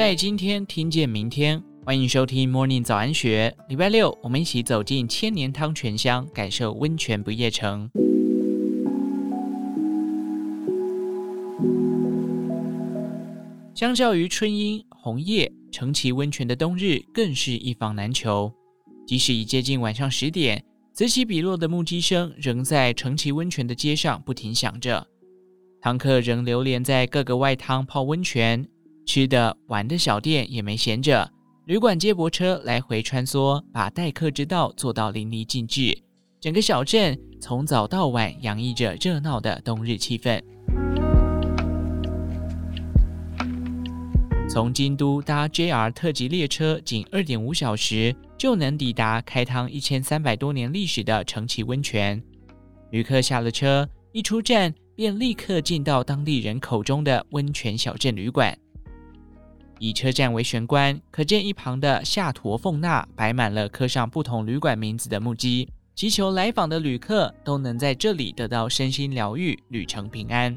在今天听见明天，欢迎收听 Morning 早安学。礼拜六，我们一起走进千年汤泉乡，感受温泉不夜城。相较于春樱、红叶，澄崎温泉的冬日更是一房难求。即使已接近晚上十点，此起彼落的木屐声仍在澄崎温泉的街上不停响着。汤客仍流连在各个外汤泡温泉，吃的玩的小店也没闲着。旅馆接驳车来回穿梭，把待客之道做到淋漓尽致。整个小镇从早到晚洋溢着热闹的冬日气氛。从京都搭 JR 特急列车，仅二点五小时就能抵达开汤一千三百多年历史的城崎温泉。旅客下了车，一出站便立刻进到当地人口中的温泉小镇旅馆。以车站为玄关，可见一旁的夏驮凤纳摆满了刻上不同旅馆名字的木屐，祈求来访的旅客都能在这里得到身心疗愈，旅程平安。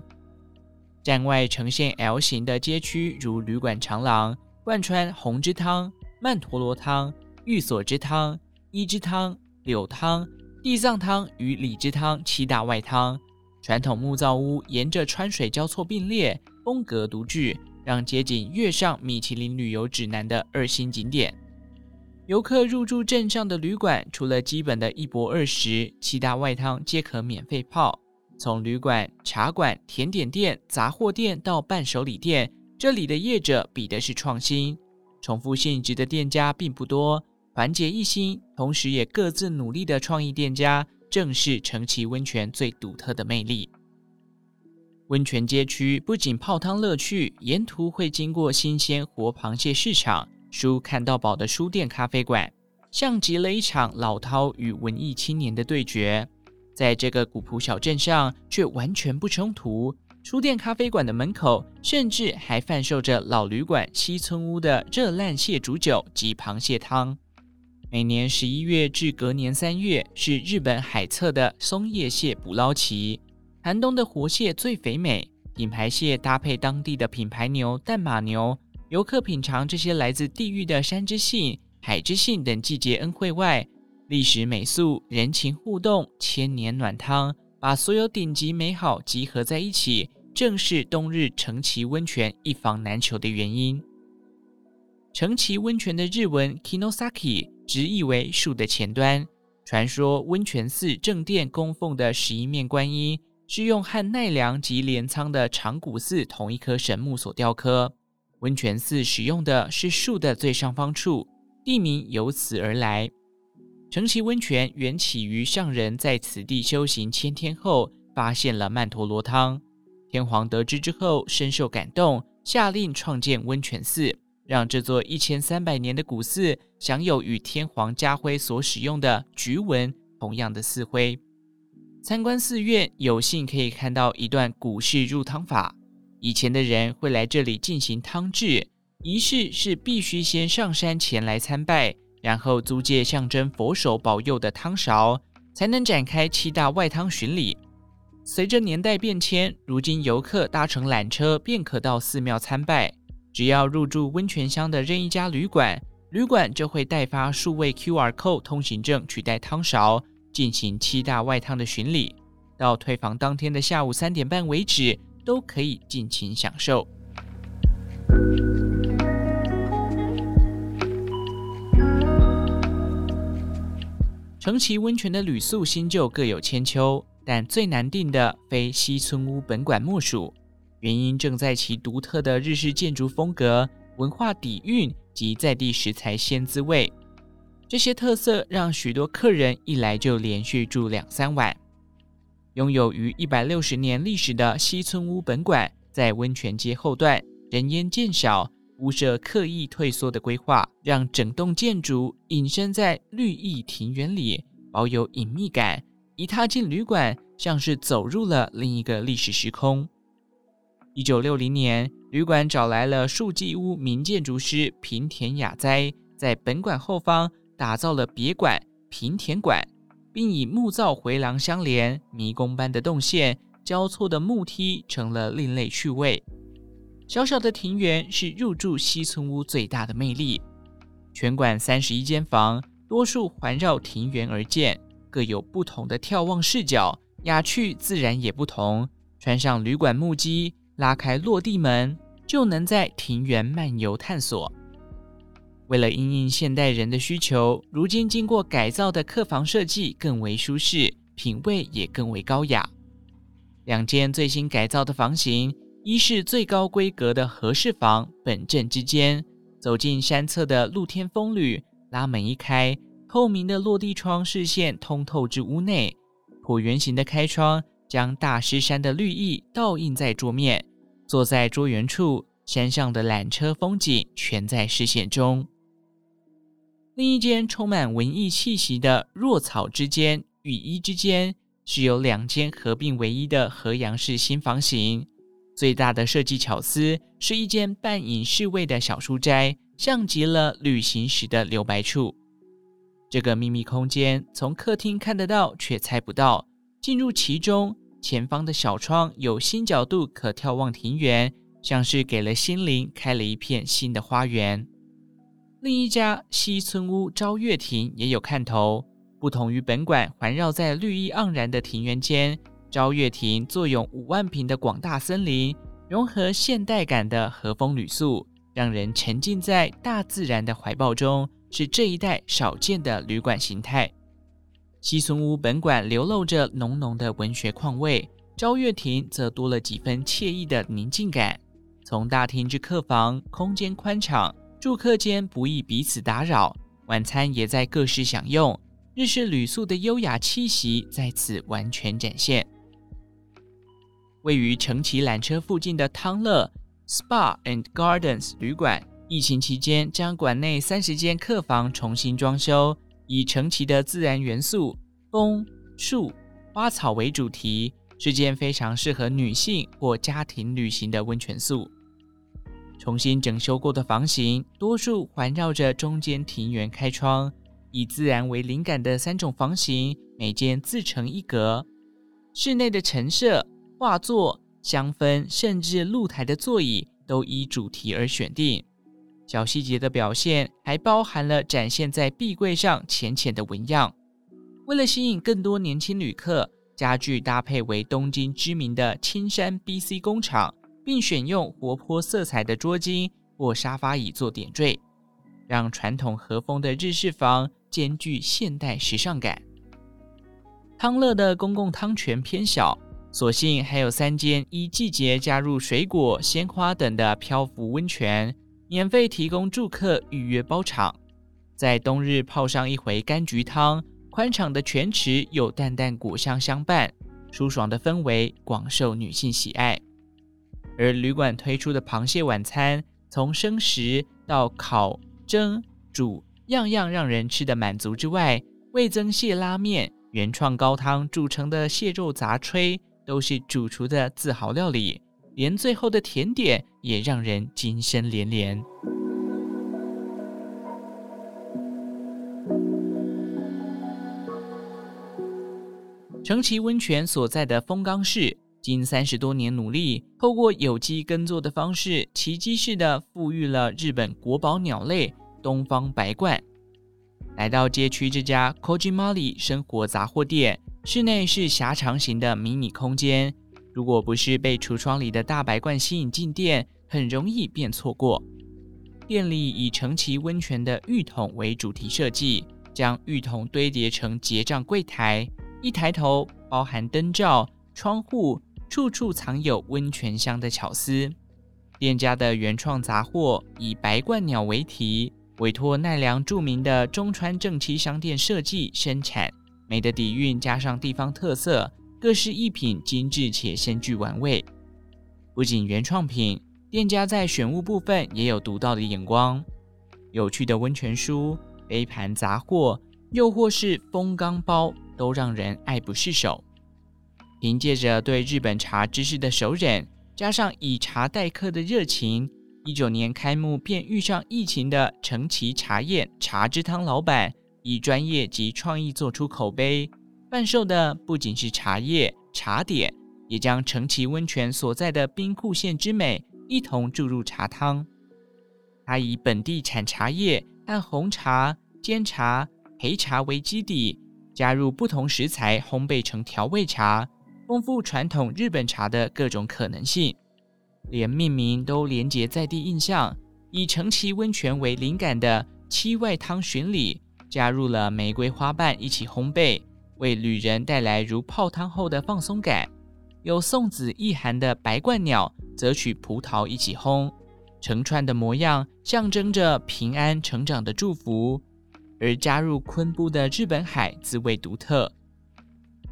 站外呈现 L 型的街区，如旅馆长廊，贯穿红之汤、曼陀罗汤、玉锁之汤、一之汤、柳汤、地藏汤与里之汤七大外汤。传统木造屋沿着川水交错并列，风格独具，让街景跃上米其林旅游指南的二星景点。游客入住镇上的旅馆，除了基本的一泊二食，七大外汤皆可免费泡。从旅馆、茶馆、甜点店、杂货店到伴手礼店，这里的业者比的是创新，重复性质的店家并不多，团结一心，同时也各自努力的创意店家，正是澄崎温泉最独特的魅力。温泉街区不仅泡汤乐趣，沿途会经过新鲜活螃蟹市场、书看到饱的书店、咖啡馆，像极了一场老饕与文艺青年的对决。在这个古朴小镇上，却完全不冲突。书店、咖啡馆的门口，甚至还贩售着老旅馆西村屋的热烂蟹煮酒及螃蟹汤。每年十一月至隔年三月，是日本海侧的松叶蟹捕捞期，寒冬的活蟹最肥美。品牌蟹搭配当地的品牌牛淡马牛，游客品尝这些来自地狱的山之幸、海之幸等季节恩惠外。历史美素、人情互动、千年暖汤，把所有顶级美好集合在一起，正是冬日澄崎温泉一房难求的原因。澄崎温泉的日文 Kinosaki 直译为树的前端。传说温泉寺正殿供奉的十一面观音，是用和奈良及镰仓的长谷寺同一棵神木所雕刻。温泉寺使用的是树的最上方处，地名由此而来。澄崎温泉缘起于上人在此地修行千天后，发现了曼陀罗汤。天皇得知之后，深受感动，下令创建温泉寺，让这座一千三百年的古寺享有与天皇家徽所使用的菊纹同样的寺徽。参观寺院，有幸可以看到一段古式入汤法。以前的人会来这里进行汤制仪式，是必须先上山前来参拜。然后租借象征佛手保佑的汤勺，才能展开七大外汤巡礼。随着年代变迁，如今游客搭乘缆车便可到寺庙参拜。只要入住温泉乡的任意一家旅馆，旅馆就会代发数位 QR Code 通行证，取代汤勺进行七大外汤的巡礼。到退房当天的下午三点半为止，都可以尽情享受。澄崎温泉的旅宿新旧各有千秋，但最难订的非西村屋本馆莫属。原因正在其独特的日式建筑风格、文化底蕴及在地食材鲜滋味。这些特色让许多客人一来就连续住两三晚。拥有逾一百六十年历史的西村屋本馆，在温泉街后段，人烟渐少。屋舍刻意退缩的规划，让整栋建筑隐身在绿意庭园里，保有隐秘感。一踏进旅馆，像是走入了另一个历史时空。一九六零年，旅馆找来了树纪屋名建筑师平田雅哉，在本馆后方打造了别馆平田馆，并以木造回廊相连，迷宫般的动线交错的木梯成了另类趣味。小小的庭园是入住西村屋最大的魅力。全馆三十一间房，多数环绕庭园而建，各有不同的眺望视角，雅趣自然也不同。穿上旅馆木屐，拉开落地门，就能在庭园漫游探索。为了应应现代人的需求，如今经过改造的客房设计更为舒适，品味也更为高雅。两间最新改造的房型，一是最高规格的和式房，本正之间，走进山侧的露天风吕，拉门一开，透明的落地窗视线通透至屋内，椭圆形的开窗将大狮山的绿意倒映在桌面，坐在桌缘处，山上的缆车风景全在视线中。另一间充满文艺气息的若草之间、与衣之间。是由两间合并为一的合洋式新房型，最大的设计巧思是一间半隐式位的小书斋，像极了旅行时的留白处。这个秘密空间从客厅看得到，却猜不到。进入其中，前方的小窗有新角度可眺望庭园，像是给了心灵开了一片新的花园。另一家西村屋朝月亭也有看头。不同于本馆环绕在绿意盎然的庭园间，朝月亭坐拥五万坪的广大森林，融合现代感的和风旅宿，让人沉浸在大自然的怀抱中，是这一带少见的旅馆形态。西村屋本馆流露着浓浓的文学况味，朝月亭则多了几分惬意的宁静感。从大厅至客房，空间宽敞，住客间不易彼此打扰，晚餐也在各室享用。日式旅宿的优雅气息在此完全展现。位于城崎缆车附近的汤乐 Spa and Gardens 旅馆，疫情期间将馆内三十间客房重新装修，以城崎的自然元素风、树、花草为主题，是间非常适合女性或家庭旅行的温泉宿。重新整修过的房型，多数环绕着中间庭园开窗。以自然为灵感的三种房型，每间自成一格。室内的陈设、画作、香氛，甚至露台的座椅，都依主题而选定。小细节的表现，还包含了展现在壁柜上浅浅的纹样。为了吸引更多年轻旅客，家具搭配为东京知名的青山 BC 工厂，并选用活泼色彩的桌巾或沙发椅做点缀，让传统和风的日式房。兼具现代时尚感。汤乐的公共汤泉偏小，所幸还有三间依季节加入水果、鲜花等的漂浮温泉，免费提供住客预约包场。在冬日泡上一回柑橘汤，宽敞的泉池有淡淡果香相伴，舒爽的氛围广受女性喜爱。而旅馆推出的螃蟹晚餐，从生食到烤、蒸、煮。样样让人吃得满足之外，味增蟹拉面、原创高汤煮成的蟹肉杂炊，都是主厨的自豪料理。连最后的甜点也让人惊声连连。城崎温泉所在的丰冈市，经三十多年努力，透过有机耕作的方式，奇迹式的复育了日本国宝鸟类。东方白鹳来到街区这家 Kojimali 生活杂货店，室内是狭长型的迷你空间。如果不是被橱窗里的大白鹳吸引进店，很容易便错过。店里以城崎温泉的浴桶为主题设计，将浴桶堆叠成结账柜台，一抬头包含灯罩、窗户，处处藏有温泉香的巧思。店家的原创杂货以白冠鸟为题。委托奈良著名的中川正七商店设计生产，美的底蕴加上地方特色，各式艺品精致且深具玩味。不仅原创品，店家在选物部分也有独到的眼光。有趣的温泉书、杯盘杂货，又或是风缸包，都让人爱不释手。凭借着对日本茶知识的熟稔，加上以茶待客的热情。一九年开幕便遇上疫情的城崎茶宴茶之汤老板，以专业及创意做出口碑，贩售的不仅是茶叶、茶点，也将城崎温泉所在的兵库县之美一同注入茶汤。他以本地产茶叶和红茶、煎茶、焙茶为基底，加入不同食材烘焙成调味茶，丰富传统日本茶的各种可能性。连命名都连结在地印象，以澄崎温泉为灵感的七外汤巡礼，加入了玫瑰花瓣一起烘焙，为旅人带来如泡汤后的放松感。有送子意涵的白冠鸟，则取葡萄一起烘，成串的模样象征着平安成长的祝福。而加入昆布的日本海滋味独特，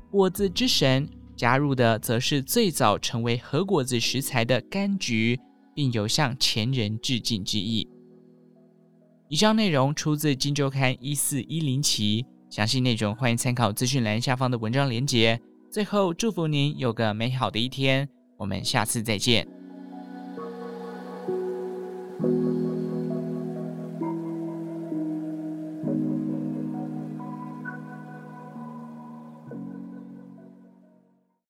果子之神加入的则是最早成为核果子食材的柑橘，并有向前人致敬之意。以上内容出自《今周刊》一四一零期，详细内容欢迎参考资讯栏下方的文章连结。最后，祝福您有个美好的一天，我们下次再见。